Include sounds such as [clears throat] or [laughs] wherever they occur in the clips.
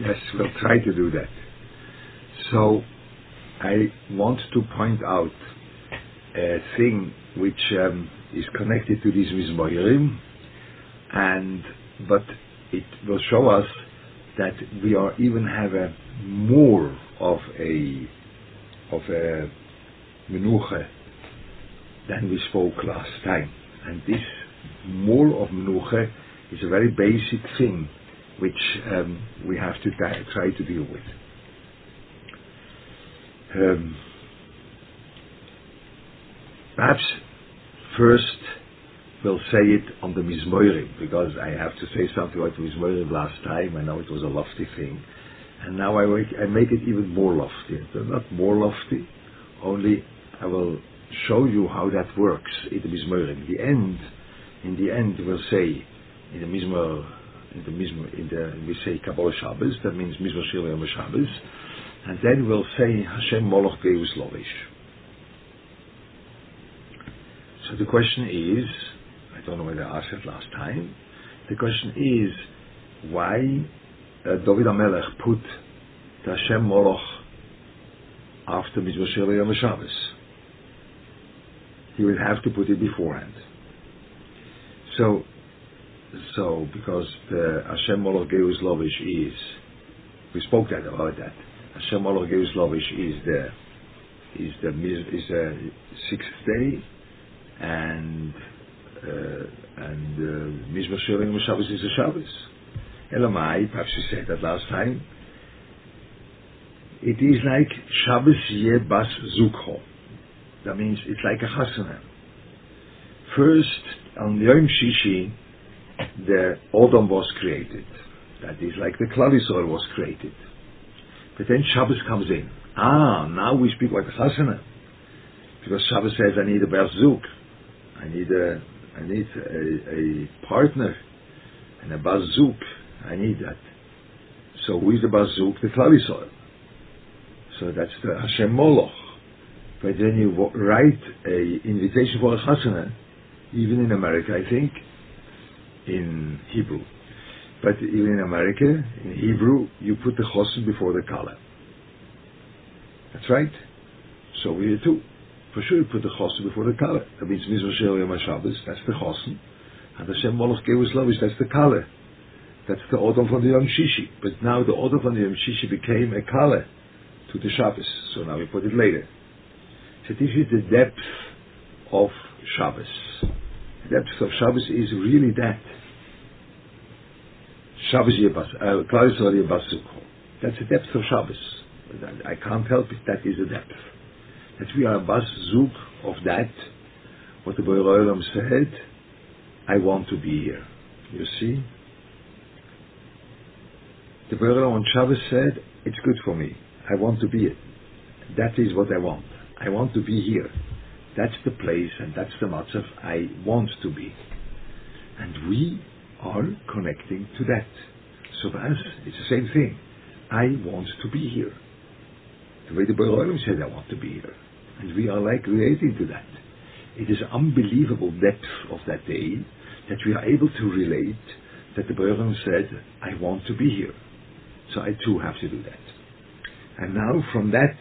Yes, we'll try to do that. So, I want to point out a thing which um, is connected to these Mizmorim, and but it will show us that we are even have a more of a of a menucha than we spoke last time, and this more of menucha is a very basic thing which um, we have to try, try to deal with. Um, perhaps first we'll say it on the Mizmorim, because I have to say something about the Mizmorim last time. I know it was a lofty thing. And now I make, I make it even more lofty. Not more lofty, only I will show you how that works in the Mizmorim. In the end, in the end, we'll say in the Mizmor, in the Mizmor, in the we say Kabbalah Shabbos. That means Mizmor Shir Yom Shabbos, and then we'll say Hashem Moloch Geus Lovish. So the question is, I don't know whether I asked it last time. The question is, why uh, David HaMelech put the Hashem Moloch after Mizmor Shir Yom Shabbos? He would have to put it beforehand. So, so because the Hashem Moloch Geus Lovish is, we spoke that about that. Hashem Moloch Geus Lovish is the is the is the sixth day, and uh, and uh, Mizmor Shirim Shabbos is a Shabbos. Elamai, perhaps you said that last time. It is like Shabbos Ye Bas Zukho. That means it's like a chasana. First, on Yom Shishi, the Odom was created. That is like the Klalisor was created. But then Shabbos comes in. Ah, now we speak like a chasana. Because Shabbos says, I need a Berzuk. I need a, I need a, a partner and a Bazuk. I need that. So who is the Bazuk? The Klalisor. So that's the Hashem Moloch. But then you write a invitation for a chasana, even in America, I think, in Hebrew. But even in America, in Hebrew, you put the chosin before the kala. That's right. So we do too. For sure, you put the chosin before the kala. That means Mizrah Yom Shabbos. That's the chosin. And the Shem Moloch Geus Lovish. That's the kala. That's the Odom from the Yom Shishi. But now the Odom from the Yom Shishi became a kala to the Shabbos. So now we put it later. So this is the depth of Shabbos. The depth of Shabbos is really that. Shabbos Yebas, Klausel uh, Yebasukho. That's the depth of Shabbos. I can't help it, that is the depth. That we are a of that, what the Boy Boyer said, I want to be here. You see? The Boyer on Shabbos said, it's good for me. I want to be it. That is what I want. I want to be here. That's the place and that's the matzav I want to be. And we are connecting to that. So for us, it's the same thing. I want to be here. The way the Boilim said, I want to be here. And we are like relating to that. It is unbelievable depth of that day that we are able to relate that the Boilim said, I want to be here. So I too have to do that. And now from that,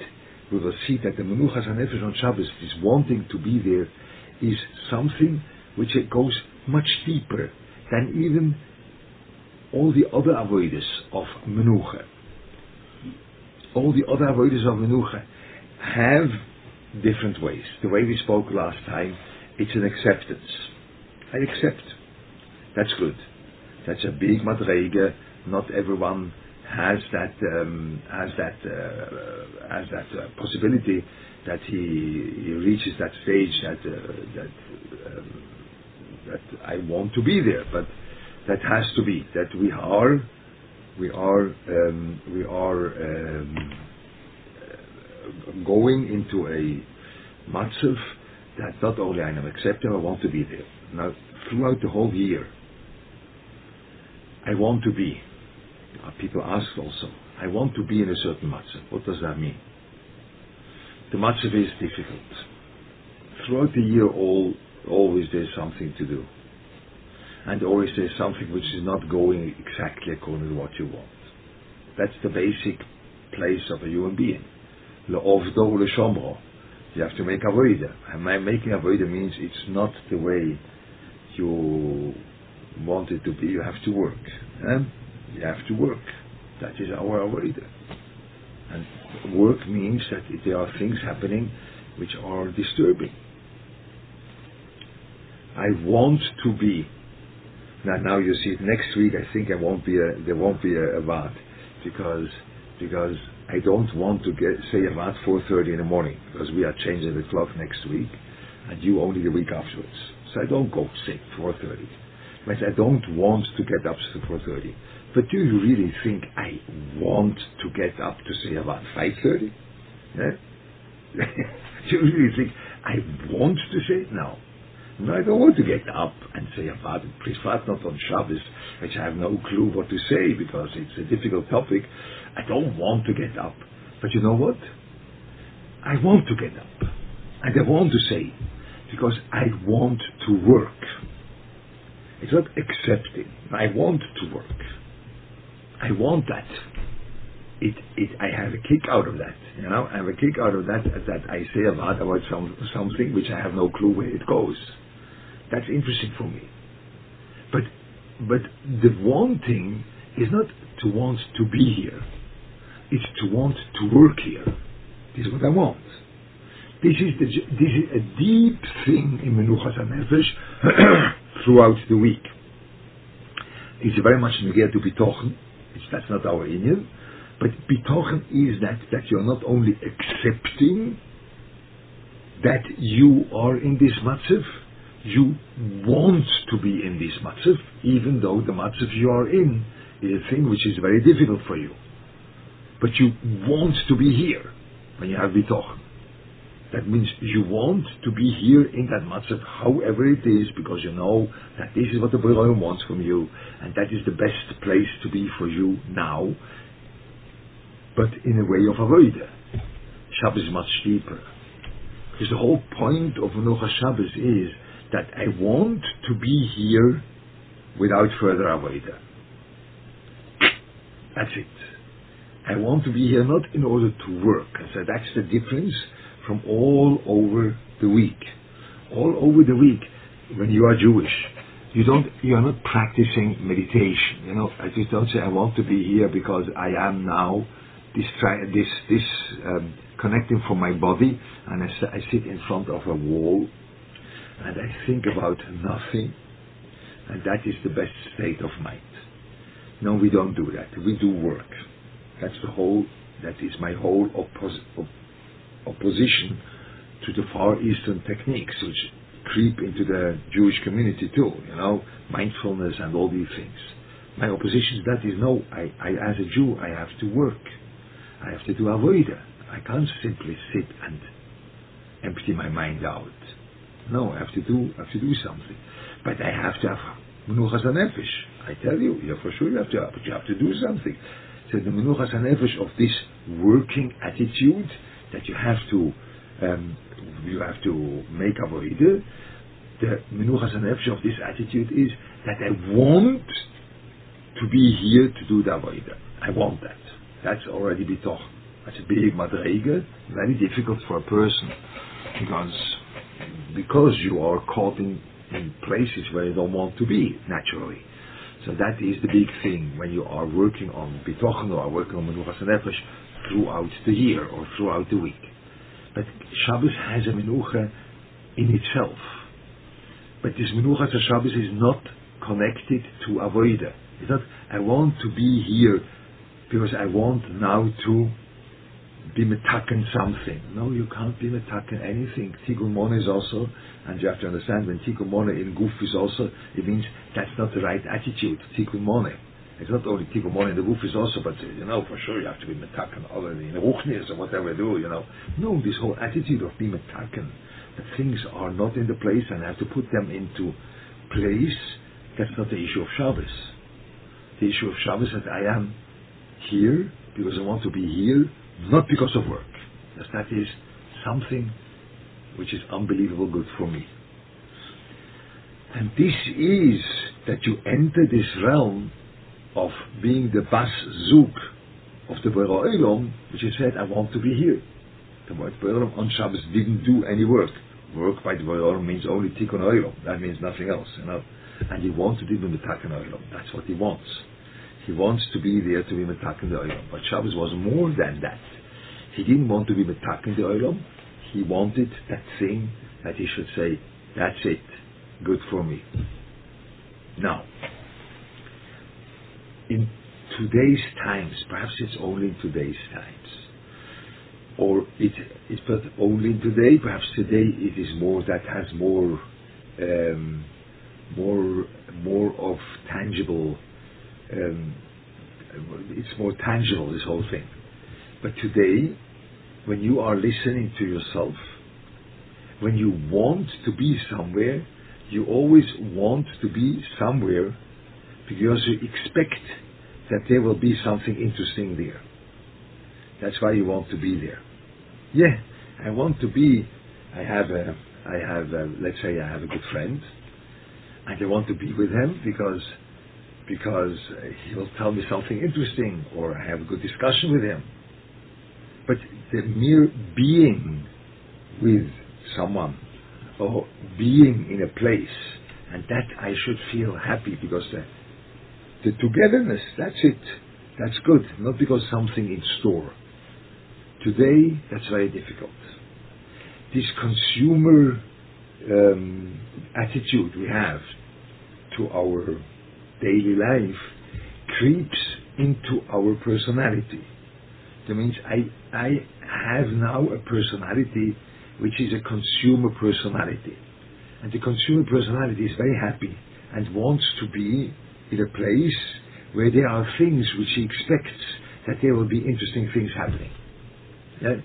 we will see that the Menuchas HaNefesh on Shabbos, this wanting to be there, is something which goes much deeper than even all the other avoiders of Menucha. All the other avoiders of Menucha have different ways. The way we spoke last time, it's an acceptance. I accept. That's good. That's a big madrege. Not everyone has that um, has that uh, has that uh, possibility that he, he reaches that stage that uh, that um, that I want to be there, but that has to be that we are we are um, we are um, going into a matzav that not only I am accepting, I want to be there. Now, throughout the whole year, I want to be. People ask also, I want to be in a certain matzav. What does that mean? The matzav is difficult. Throughout the year, all always there's something to do, and always there's something which is not going exactly according to what you want. That's the basic place of a human being. Le'ovdo le'shomro. You have to make avoida. And my making avoida means it's not the way you want it to be. You have to work. Eh? You have to work. That is our avoida. And work means that there are things happening which are disturbing. I want to be. Now, now you see it next week. I think I won't be a, there won't be a, a vat because because I don't want to get say a vat 4:30 in the morning because we are changing the clock next week, and you only the week afterwards. So I don't go say 4:30. But I don't want to get up to 4:30. But do you really think I want to get up to say about 5:30? Yeah? [laughs] do you really think I want to say no? No, I don't want to get up and say about it. Privat not on Shabbos, which I have no clue what to say because it's a difficult topic. I don't want to get up. But you know what? I want to get up. And I want to say, because I want to work. It's not accepting. I want to work. I want that. It, it, I have a kick out of that. You know, I have a kick out of that that I say about about some something which I have no clue where it goes. That's interesting for me. But but the wanting is not to want to be here. It's to want to work here. This is what I want. This is the, this is a deep thing in Menuchas Nefesh [clears throat] throughout the week. It's very much negear to bitochen. It's, that's not our Indian. But bitochen is that, that you're not only accepting that you are in this matzav, you want to be in this matzav, even though the matzav you are in is a thing which is very difficult for you. But you want to be here when you have bitochen. That means you want to be here in that matzav, however it is, because you know that this is what the Borough wants from you, and that is the best place to be for you now, but in a way of avoida. Shabbos is much deeper. Because the whole point of Menucha Shabbos is that I want to be here without further avoida. That's it. I want to be here not in order to work. I said that's the difference from all over the week. All over the week, when you are Jewish, you don't, you are not practicing meditation. You know, I just don't say I want to be here because I am now this this this um, connecting from my body, and I, I sit in front of a wall, and I think about nothing, and that is the best state of mind. No, we don't do that. We do work. That's the whole. That is my whole oppos- op- opposition to the Far Eastern techniques, which creep into the Jewish community too, you know, mindfulness and all these things. My opposition to that is no, I, I as a Jew, I have to work. I have to do avoida. I can't simply sit and empty my mind out. No, I have to do, I have to do something. But I have to have menuchas nefesh. I tell you, yeah, for sure you have to, but you have to do something. So the menuchas nefesh of this working attitude that you have to um, you have to make avoida. The menuchas nefesh of this attitude is that I want to be here to do the avoida. I want that. That's already bitoch. That's a big madrege, very difficult for a person because because you are caught in, in places where you don't want to be naturally. So that is the big thing when you are working on bitochen or working on menuchas nefesh throughout the year or throughout the week. But Shabbos has a menucha in itself. But this menucha to Shabbos is not connected to avoida. It's not, I want to be here because I want now to be metaken something. No, you can't be metaken anything. Tikkun Mona is also, and you have to understand when Tikkun Mona in Guf is also, it means that's not the right attitude. Tikkun Mona. It's not only Tikkun Mona in the Guf is also, but you know, for sure you have to be metaken already in Ruchnis or whatever do, you know. No, this whole attitude of being metaken, that things are not in the place and I have to put them into place, that's not the issue of Shabbos. The issue of Shabbos is that I am here because I want to be here not because of work. Because that is something which is unbelievable good for me. And this is that you enter this realm of being the Bas Zug of the Bora Olam, which he said, I want to be here. The word Bora on Shabbos didn't do any work. Work by the Bora means only Tikkun Olam. That means nothing else, you know. And he wants to be Metakan Olam. That's what he wants. He wants to be there to be Metakan the Olam. But Shabbos was more than that. He didn't want to be Metakan the Olam. He wanted that thing that he should say, that's it, good for me. Now, in today's times, perhaps it's only in today's times, or it is but only in today, perhaps today it is more that has more, um, more, more of tangible, um, it's more tangible, this whole thing. But today, when you are listening to yourself, when you want to be somewhere, you always want to be somewhere because you expect that there will be something interesting there. That's why you want to be there. Yeah, I want to be. I have a. I have. A, let's say I have a good friend, and I want to be with him because because uh, he will tell me something interesting, or I have a good discussion with him. But the mere being with someone or being in a place, and that I should feel happy because the, the togetherness, that's it. That's good, not because something in store. Today, that's very difficult. This consumer um, attitude we have to our daily life creeps into our personality. That means I, I have now a personality which is a consumer personality. And the consumer personality is very happy and wants to be in a place where there are things which he expects that there will be interesting things happening. Yeah?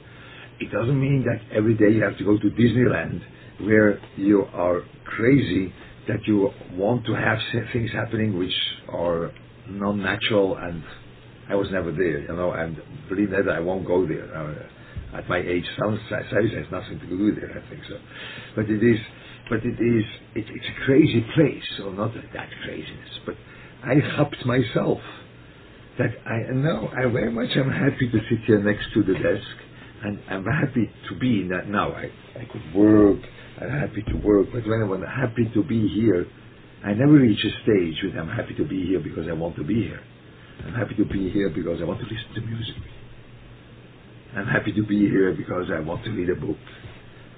It doesn't mean that every day you have to go to Disneyland where you are crazy that you want to have things happening which are non-natural and I was never there, you know, and believe that I won't go there. Uh, at my age, sounds size has nothing to do with it, I think so. But it is, but it is, it, it's a crazy place, or not that craziness, but I helped myself that I know I very much am happy to sit here next to the desk, and I'm happy to be in that now. I, I could work, I'm happy to work, but when I'm happy to be here, I never reach a stage where I'm happy to be here because I want to be here. I'm happy to be here because I want to listen to music. I'm happy to be here because I want to read a book.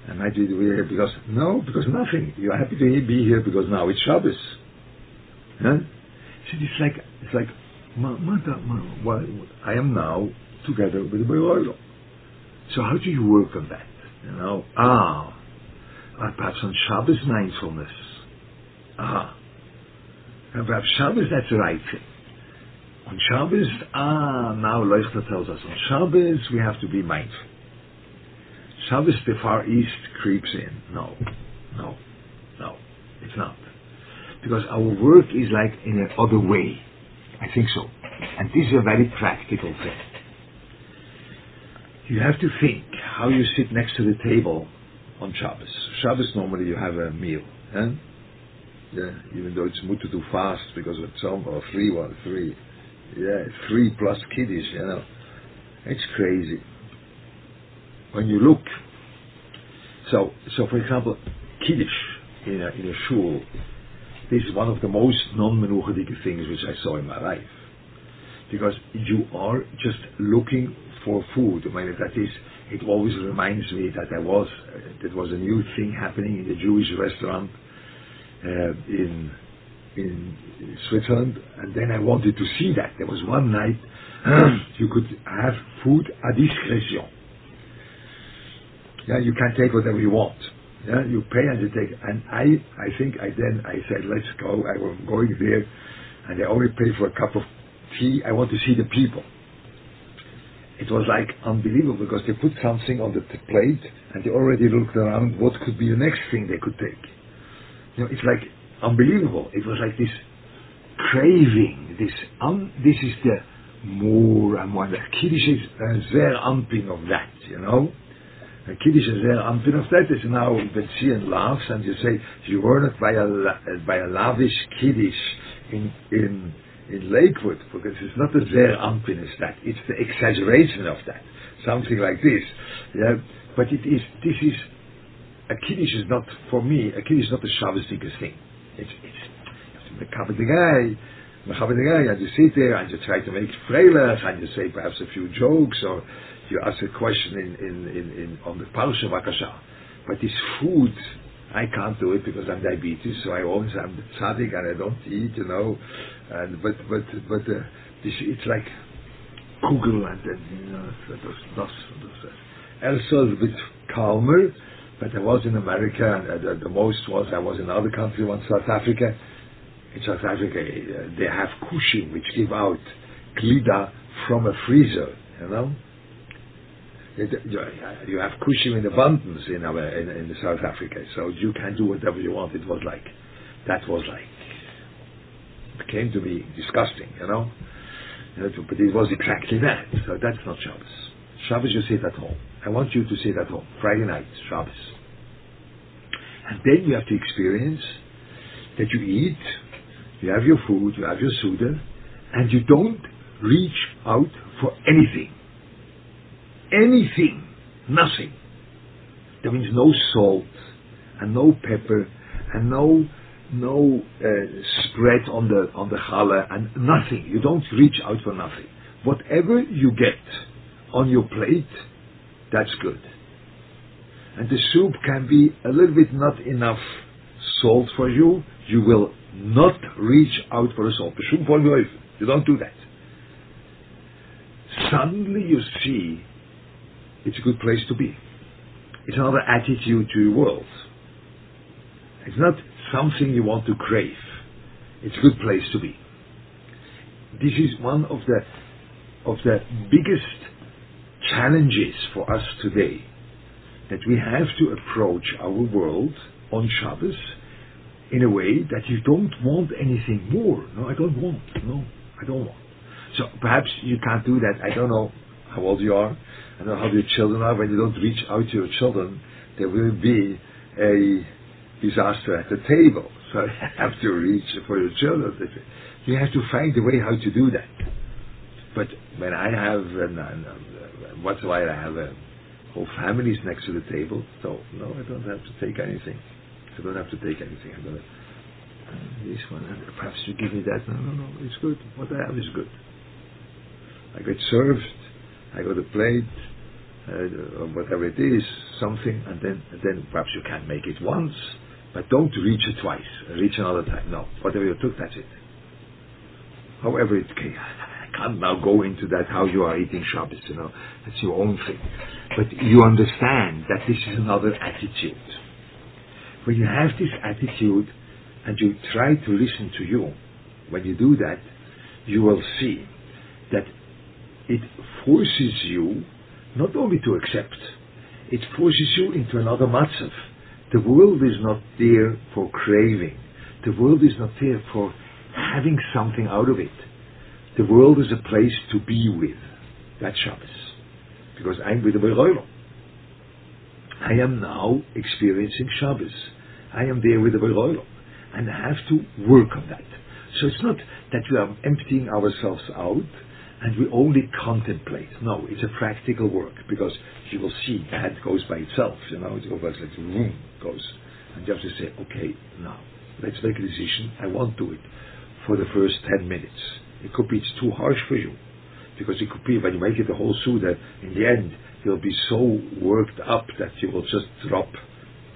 I'm happy to be here because, no, because nothing. You're happy to be here because now it's Shabbos. Huh? It's like, it's like, ma, ma, ma, I am now together with the Beroilo. So how do you work on that? You know, ah, perhaps on Shabbos mindfulness. Ah, and perhaps Shabbos that's the right thing. On Shabbos, ah, now Leuchter tells us, on Shabbos we have to be mindful. Shabbos, the Far East creeps in. No, no, no, it's not. Because our work is like in an other way. I think so. And this is a very practical thing. You have to think how you sit next to the table on Shabbos. Shabbos normally you have a meal. Eh? Yeah, even though it's mutter to do fast because of some or three one three yeah, three plus kiddies, you know. It's crazy. When you look, so so for example, kiddish in a, in a shul, this is one of the most non-menuchadike things which I saw in my life. Because you are just looking for food. I mean, that is, it always reminds me that there was, that was a new thing happening in the Jewish restaurant uh, in in Switzerland, and then I wanted to see that. There was one night [clears throat] you could have food à discrétion. Yeah, you can take whatever you want. Yeah, you pay and you take. And I, I think I then I said, let's go. I was going there, and I only pay for a cup of tea. I want to see the people. It was like unbelievable because they put something on the plate and they already looked around what could be the next thing they could take. You know, it's like unbelievable. It was like this craving, this un, this is the more and more. The Kiddush is uh, a zeer amping of that, you know. A Kiddush is zeer amping of that is now and laughs and you say you were not by a by a lavish Kiddush in in in Lakewood, because it's not the is that, it's the exaggeration of that. Something like this. Yeah? But it is, this is, a Kiddush is not, for me, a Kiddush is not a Shabbos thing. It's, it's, the guy, the guy, and you sit there and you try to make freilach, and you say perhaps a few jokes, or you ask a question in, in, in, in on the Parsha Vakasha. But this food, I can't do it because I'm diabetes, so I always am tzaddik and I don't eat, you know. And but but but uh, this it's like kugel and then you know those those those. Also a bit calmer, but I was in America and uh, the, the, most was I was in another country, one South Africa. In South Africa, uh, they have kushim which give out glida from a freezer, you know you have kushim in abundance in, our, in, in South Africa, so you can do whatever you want. It was like, that was like, it came to be disgusting, you know. But it was exactly that. So that's not Shabbos. Shabbos you sit at home. I want you to sit at home. Friday night, Shabbos. And then you have to experience that you eat, you have your food, you have your Suda, and you don't reach out for anything anything, nothing. There means no salt and no pepper and no no uh, spread on the on the challah and nothing. You don't reach out for nothing. Whatever you get on your plate, that's good. And the soup can be a little bit not enough salt for you. You will not reach out for the salt. You don't do that. Suddenly you see it's a good place to be. It's another attitude to the world. It's not something you want to crave. It's a good place to be. This is one of the of the biggest challenges for us today that we have to approach our world on Shabbos in a way that you don't want anything more. No, I don't want. No, I don't want. So perhaps you can't do that. I don't know how old you are. Know how your children are. When you don't reach out to your children, there will be a disaster at the table. So [laughs] you have to reach for your children. You have to find a way how to do that. But when I have, and, and, and what's why I have a whole families next to the table, so no, I don't have to take anything. I don't have to take anything. I'm gonna uh, this one. Perhaps you give me that. No, no, no. It's good. What I have is good. I get served. I got a plate uh, whatever it is, something, and then and then perhaps you can make it once, but don't reach it twice. Reach another time. No, whatever you took, that's it. However, it can, I can't now go into that how you are eating Shabbos. You know, that's your own thing. But you understand that this is another attitude. When you have this attitude and you try to listen to you, when you do that, you will see that it forces you not only to accept, it forces you into another matzav. The world is not there for craving. The world is not there for having something out of it. The world is a place to be with. That's Shabbos. Because I'm with the Beroilo. I am now experiencing Shabbos. I am there with the Beroilo. And I have to work on that. So it's not that we are emptying ourselves out, and we only contemplate. No, it's a practical work because you will see that goes by itself. You know, it goes like boom, goes, and you have to say, okay, now let's make a decision. I won't do it for the first ten minutes. It could be it's too harsh for you because it could be when you make it the whole Suda, in the end you'll be so worked up that you will just drop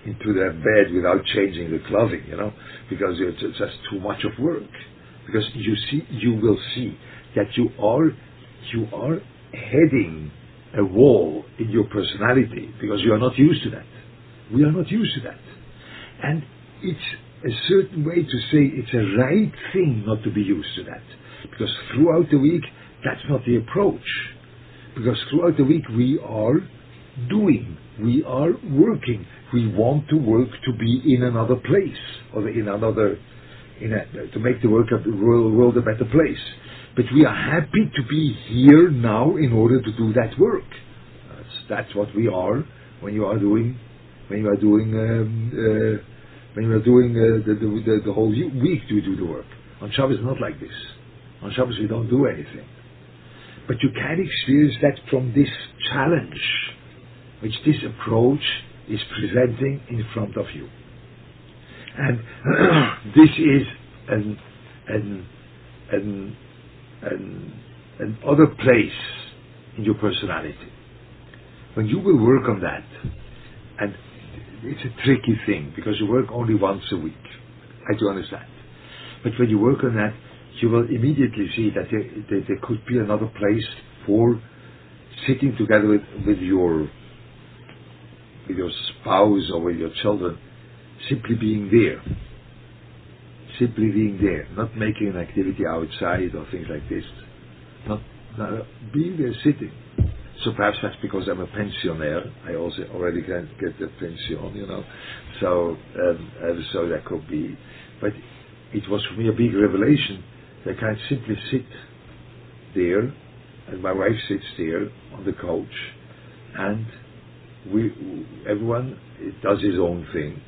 into the bed without changing the clothing. You know, because it's just too much of work. Because you see, you will see that you are you are heading a wall in your personality because you are not used to that. We are not used to that. And it's a certain way to say it's a right thing not to be used to that. Because throughout the week, that's not the approach. Because throughout the week, we are doing, we are working. We want to work to be in another place or in another, in a, to make the work of the world, world a better place. But we are happy to be here now in order to do that work. That's, that's what we are when you are doing when you are doing um, uh, when you are doing uh, the, the, the, whole week to do the work. On Shabbos, not like this. On Shabbos we don't do anything. But you can experience that from this challenge, which this approach is presenting in front of you. And [clears throat] this is an, an, an, an, an other place in your personality. When you will work on that, and it's a tricky thing because you work only once a week. I do understand. But when you work on that, you will immediately see that there, there, there could be another place for sitting together with, with your with your spouse or with your children, simply being there. Simply being there, not making an activity outside or things like this. Not, not being there, sitting. So perhaps that's because I'm a pensioner. I also already can get the pension, you know. So, um, so that could be. But it was for me a big revelation they can simply sit there, and my wife sits there on the couch, and we, everyone does his own thing,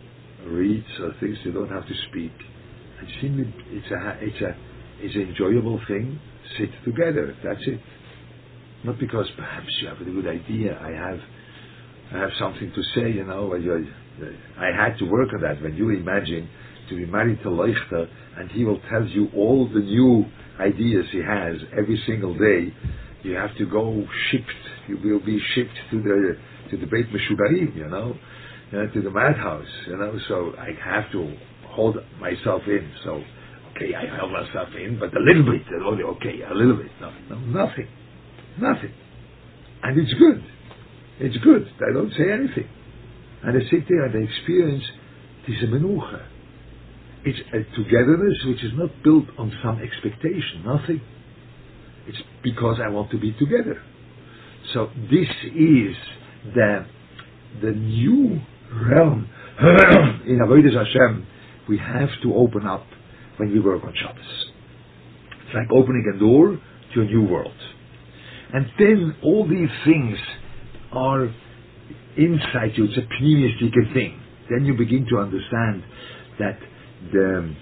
reads or things. They don't have to speak, it's a it's a it's an enjoyable thing. Sit together. That's it. Not because perhaps you have a good idea. I have I have something to say. You know, I had to work on that. When you imagine to be married to Leuchter, and he will tell you all the new ideas he has every single day. You have to go shipped. You will be shipped to the to the Beit Meshugarim, you know, know, to the madhouse, you know. So I have to hold myself in. So okay, I held myself in, but a little bit, uh, only okay, a little bit. No, no, nothing, nothing, and it's good. It's good. I don't say anything, and I sit there and I experience this menucha it's a togetherness which is not built on some expectation, nothing. It's because I want to be together. So this is the the new realm [clears throat] in Avodah Hashem we have to open up when we work on Shabbos. It's like opening a door to a new world. And then all these things are inside you. It's a pneumistic thing. Then you begin to understand that the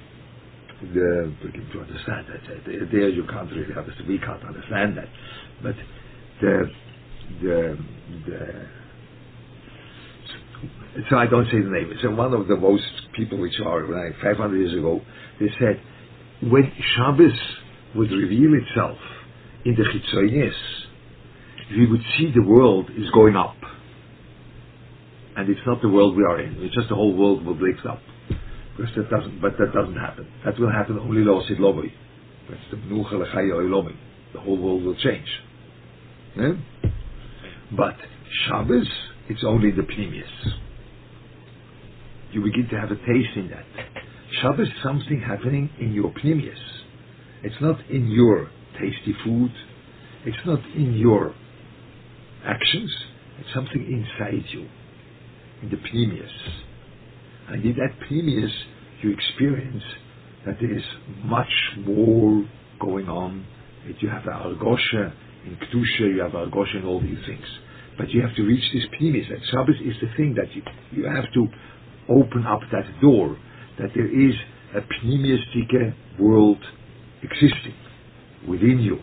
the begin to understand that there you can't really understand we can't understand that but the the the so I don't say the name. So one of the most people which are like 500 years ago, they said when Shabbos would reveal itself in the Chitzonis, we would see the world is going up, and it's not the world we are in. It's just the whole world will break up. Because that doesn't, but that doesn't happen. That will happen only lo sid. That's the menucha lechaya The whole world will change. Yeah? But Shabbos, it's only the pnimius. You begin to have a taste in that. Shabbos is something happening in your pnimius. It's not in your tasty food. It's not in your actions. It's something inside you, in the pnimius. And in that pnimius, you experience that there is much more going on. That you have Argosha in Kedusha, you have Argosha in all these things. But you have to reach this pnimius. And Shabbos is the thing that you, you have to open up that door, that there is a pneumistic world existing within you.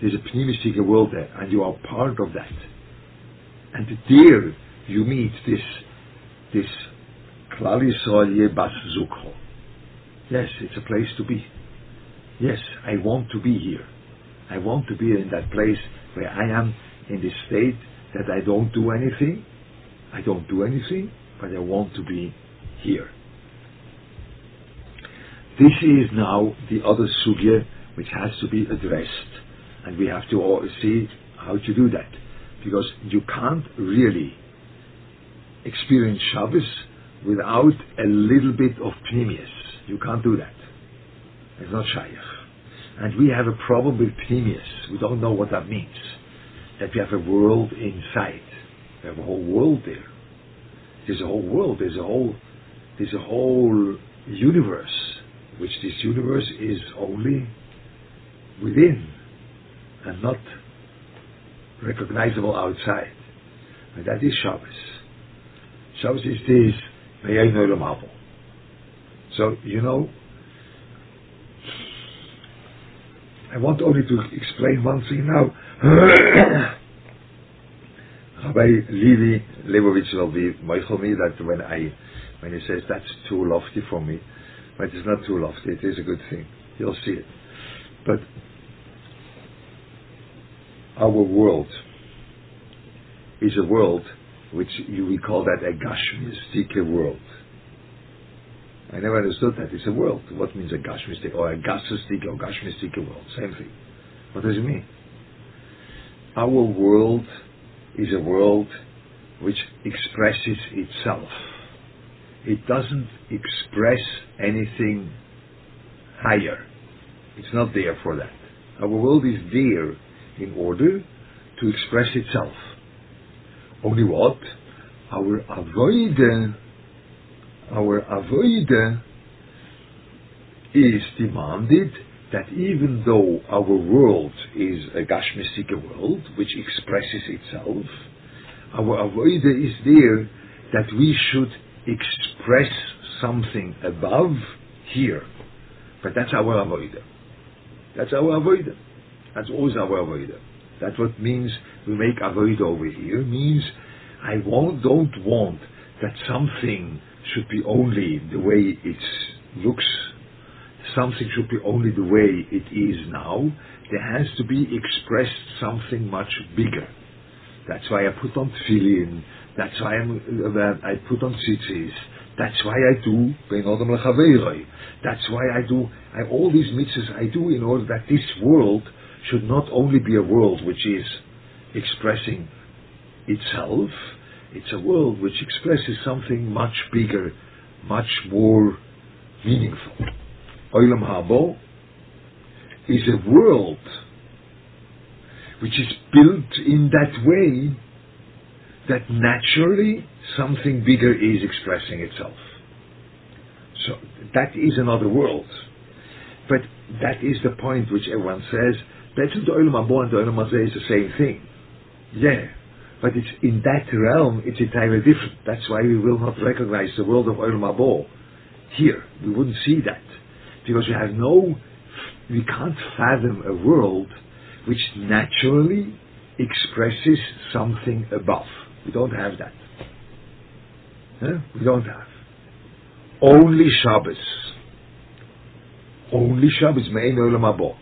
There's a pneumistic world there, and you are part of that. And there you meet this, this Klal Yisrael Bas Zukho. Yes, it's a place to be. Yes, I want to be here. I want to be in that place where I am in this state that I don't do anything. I don't do anything, but I want to be here. This is now the other sugya which has to be addressed, and we have to see how to do that, because you can't really experience Shabbos without a little bit of pnimius. You can't do that. It's not shaykh. And we have a problem with pnimius. We don't know what that means. That we have a world inside. We have a whole world there. There's a whole world. There's a whole. There's a whole universe, which this universe is only within, and not recognizable outside. And that is Shabbos. Shabbos is this Marvel. so, you know, I want only to explain one thing now. Rabbi Levi Leibowitz will be me that when I when he says that's too lofty for me, but it's not too lofty, it is a good thing. You'll see it. But our world is a world which you, we call that a Gashmistika world. I never understood that. It's a world. What means a Gashmistika or a Gasistika or Gashmistika world? Same thing. What does it mean? Our world is a world which expresses itself. It doesn't express anything higher. It's not there for that. Our world is there in order to express itself. Only what? Our avoide, our avoide is demanded that even though our world is a Gashmisika world, which expresses itself, our avoida is there that we should express something above here. But that's our avoida. That's our avoida. That's always our avoida. That's what means we make avoida over here. Means I won't, don't want that something should be only the way it looks something should be only the way it is now. There has to be expressed something much bigger. That's why I put on tefillin. That's why I'm, uh, I put on tzitzis. That's why I do Ben Adam That's why I do I, all these mitzvahs I do in order that this world should not only be a world which is expressing itself, it's a world which expresses something much bigger, much more meaningful. Olam Habo is a world which is built in that way that naturally something bigger is expressing itself. So that is another world. But that is the point which everyone says, that's the Olam Habo and the Olam Hazeh is the same thing. Yeah. But it's in that realm, it's entirely different. That's why we will not recognize the world of Olam Habo here. We wouldn't see that because we have no, we can't fathom a world which naturally expresses something above. We don't have that. Huh? We don't have. Only Shabbos. Only Shabbos, Me'en Olam.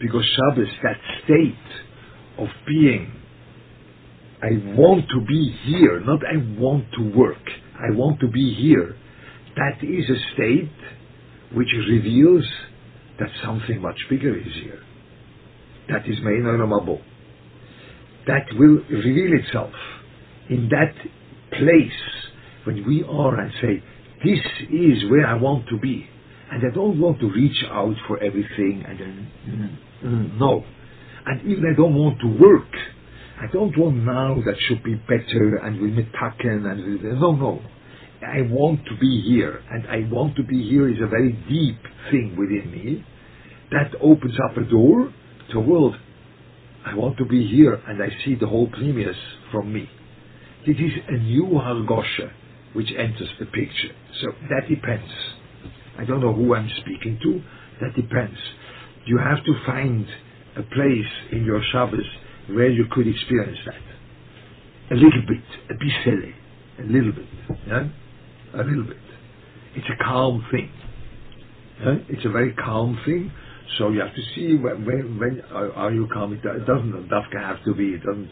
Because Shabbos, that state of being, I want to be here, not I want to work, I want to be here, that is a state which reveals that something much bigger is here. That is Mein Olam That will reveal itself in that place when we are and say, this is where I want to be. And I don't want to reach out for everything and then, mm, mm, no. And even I don't want to work. I don't want now that should be better and we mitaken and no, no. I want to be here, and I want to be here is a very deep thing within me. That opens up a door to a world. I want to be here, and I see the whole Plemius from me. This is a new Hargosha which enters the picture. So that depends. I don't know who I'm speaking to. That depends. You have to find a place in your Shabbos where you could experience that. A little bit, a bit a little bit. Yeah? A little bit. It's a calm thing. Huh? It's a very calm thing. So you have to see when, when, when are, are, you calm. It doesn't dafka have to be. It doesn't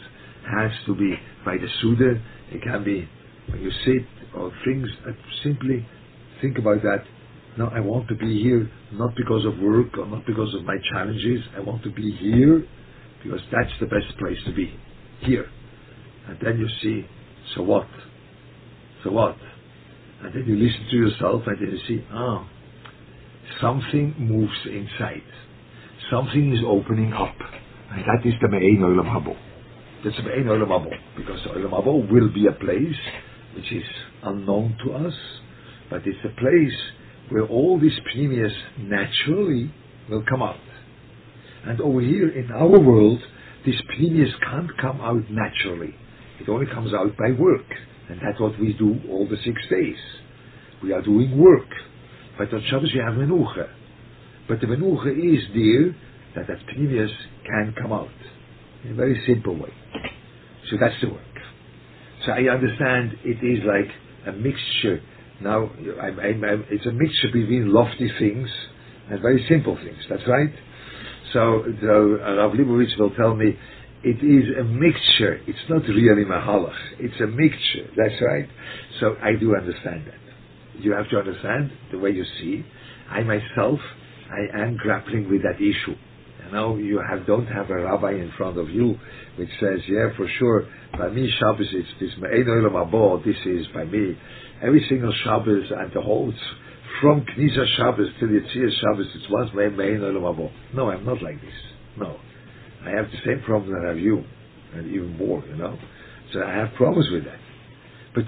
has to be by the suda. It can be when you sit or things. Uh, simply think about that. No, I want to be here not because of work or not because of my challenges. I want to be here because that's the best place to be. Here. And then you see, so what? So what? And then you listen to yourself and then you see, ah, something moves inside. Something is opening up. And that is the Me'ein Olam Habo. That's the Me'ein Olam Habo. Because Olam Habo will be a place which is unknown to us, but it's a place where all these pneumias naturally will come out. And over here in our world, these pneumias can't come out naturally. It only comes out by work. And that's what we do all the six days. We are doing work. But on Shabbos we have menucha. But the menucha is there that that previous can come out in a very simple way. So that's the work. So I understand it is like a mixture. Now, I, I, I, it's a mixture between lofty things and very simple things. That's right. So, so uh, Rav Libovich will tell me it is a mixture. It's not really mahalach. It's a mixture. That's right. So I do understand that. You have to understand the way you see. I myself, I am grappling with that issue. You know, you have, don't have a rabbi in front of you which says, yeah, for sure, by me Shabbos it's this this is by me. Every single Shabbos and the whole, from Knisa Shabbos till Yetzias Shabbos, it's once No, I'm not like this. No. I have the same problem that I have you, and even more, you know. So I have problems with that. But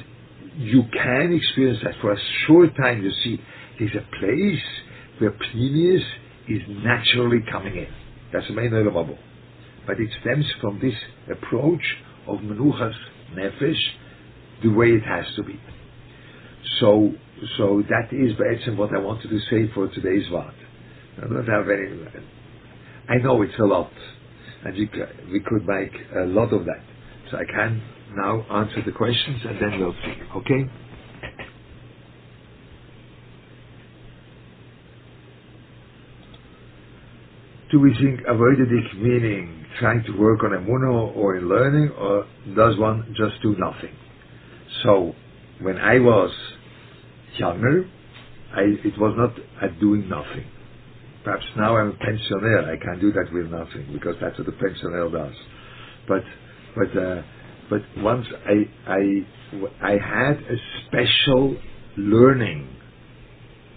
you can experience that for a short time. You see, there's a place where pnimius is naturally coming in. That's the main Olam But it stems from this approach of Menuchas Nefesh, the way it has to be. So, so that is basically what I wanted to say for today's Vat. I don't have any. I know it's a lot, and we, uh, we could make a lot of that. So I can now answer the questions, and then we'll see. Okay. do we think avoidic meaning trying to work on a emuno or in learning, or does one just do nothing? So, when I was younger, I, it was not at doing nothing. Perhaps now I'm a pensioner, I can do that with nothing because that's what the pensioner does. But, but, uh, but once I, I, I had a special learning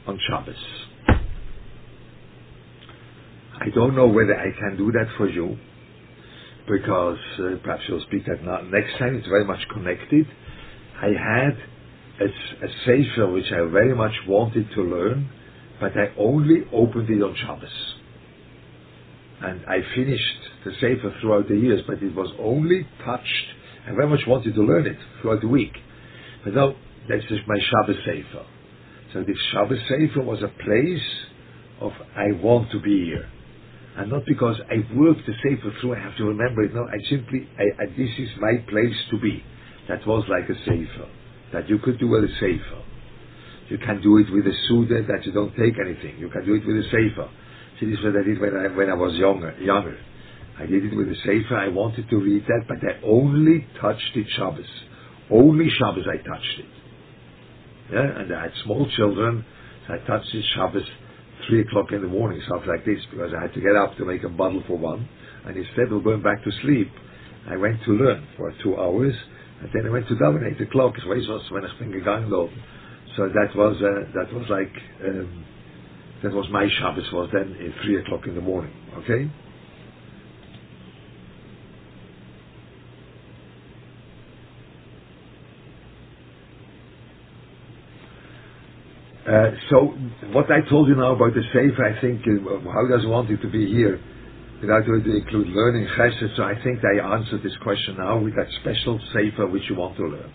on Shabbos I don't know whether I can do that for you, because uh, perhaps you'll speak that now. next time. It's very much connected. I had a, a sefer which I very much wanted to learn, but I only opened it on Shabbos. And I finished the sefer throughout the years, but it was only touched. I very much wanted to learn it throughout the week. But now, that's just my Shabbos sefer. So this Shabbos sefer was a place of I want to be here and not because I worked the Sefer through, I have to remember it. No, I simply, I, I, this is my place to be. That was like a Sefer, that you could do with a Sefer. You can do it with a Suda that you don't take anything. You can do it with a Sefer. See, this is what I did when I, when I was younger, younger. I did it with a Sefer. I wanted to read that, but I only touched it Shabbos. Only Shabbos I touched it. Yeah, and I had small children, so I touched it Shabbos three o'clock in the morning, stuff like this, because I had to get up to make a bottle for one. And instead of going back to sleep, I went to learn for two hours, and then I went to daven eight o'clock. So when I bin So that was uh, that was like um, that was my Shabbos was then at three o'clock in the morning. Okay. Uh, so what I told you now about the Sefer, I think, uh, how does one want it to be here without to include learning chesed? So I think I answered this question now with that special Sefer which you want to learn.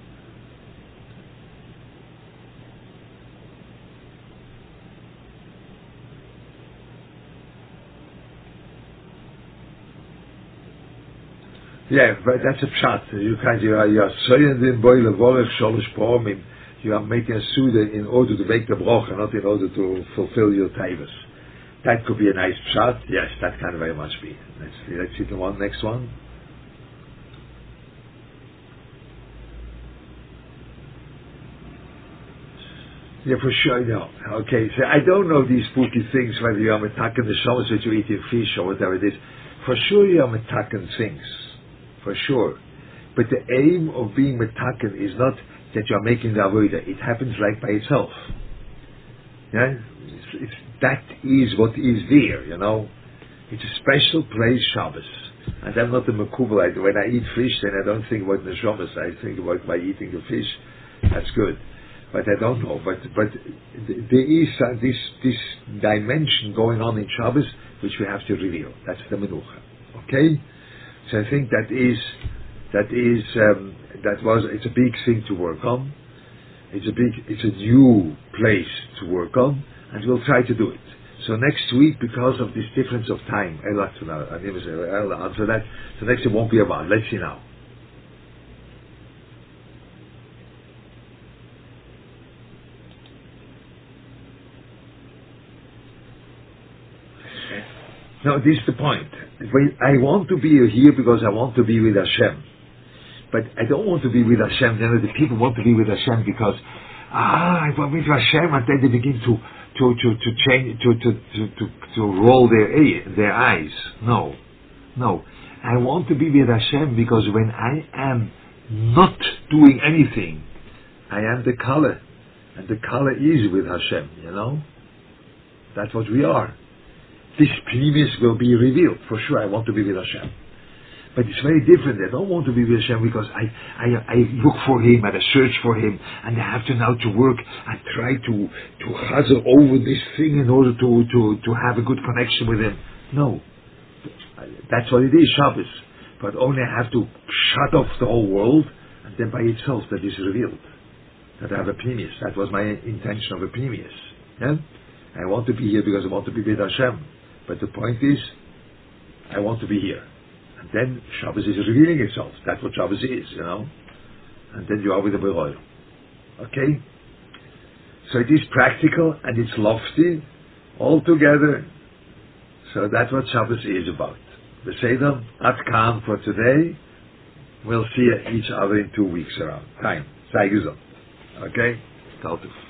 Yeah, but that's a pshat. You can, you are, you are saying pomim you are making a suda in order to make the brocha, not in order to fulfill your taivas. That could be a nice shot. Yes, that can very much be. Let's see, let's see the one next one. Yeah, for sure, no. Okay, so I don't know these spooky things, whether you are metakan the shamas that you're eating fish or whatever it is. For sure you are metakan things. For sure. But the aim of being metakan is not that you are making the avodah. It happens like by itself. Yeah, it's, it's, that is what is there. You know, it's a special place Shabbos. And I'm not a mekubal. When I eat fish, then I don't think about the Shabbos. I think about my eating the fish. That's good. But I don't know. But but there is uh, this this dimension going on in Shabbos which we have to reveal. That's the menucha. Okay. So I think that is that is um, that was it's a big thing to work on. It's a big it's a new place to work on, and we'll try to do it. So next week, because of this difference of time, I'll answer that. So next it won't be about. Let's see now. No, this is the point. I want to be here because I want to be with Hashem. But I don't want to be with Hashem. The people want to be with Hashem because, ah, I want with Hashem, and then they begin to, to, to, to change, to, to, to, to, roll their, their eyes. No. No. I want to be with Hashem because when I am not doing anything, I am the color. And the color is with Hashem, you know? That's what we are this pnimius will be revealed. For sure, I want to be with Hashem. But it's very different. I don't want to be with Hashem because I, I, I look for Him and I search for Him and I have to now to work and try to, to hustle over this thing in order to, to, to have a good connection with Him. No. That's what it is, Shabbos. But only I have to shut off the whole world and then by itself that is revealed. That I have a pnimius. That was my intention of a pnimius. Yeah? I want to be here because I want to be with Hashem. But the point is, I want to be here. And then Shabbos is revealing itself. That's what Shabbos is, you know. And then you are with the Beroil. Okay? So it is practical and it's lofty all together. So that's what Shabbos is about. The Beseder, at Khan for today. We'll see each other in two weeks around. Time. Gesund. Okay? Taltuf.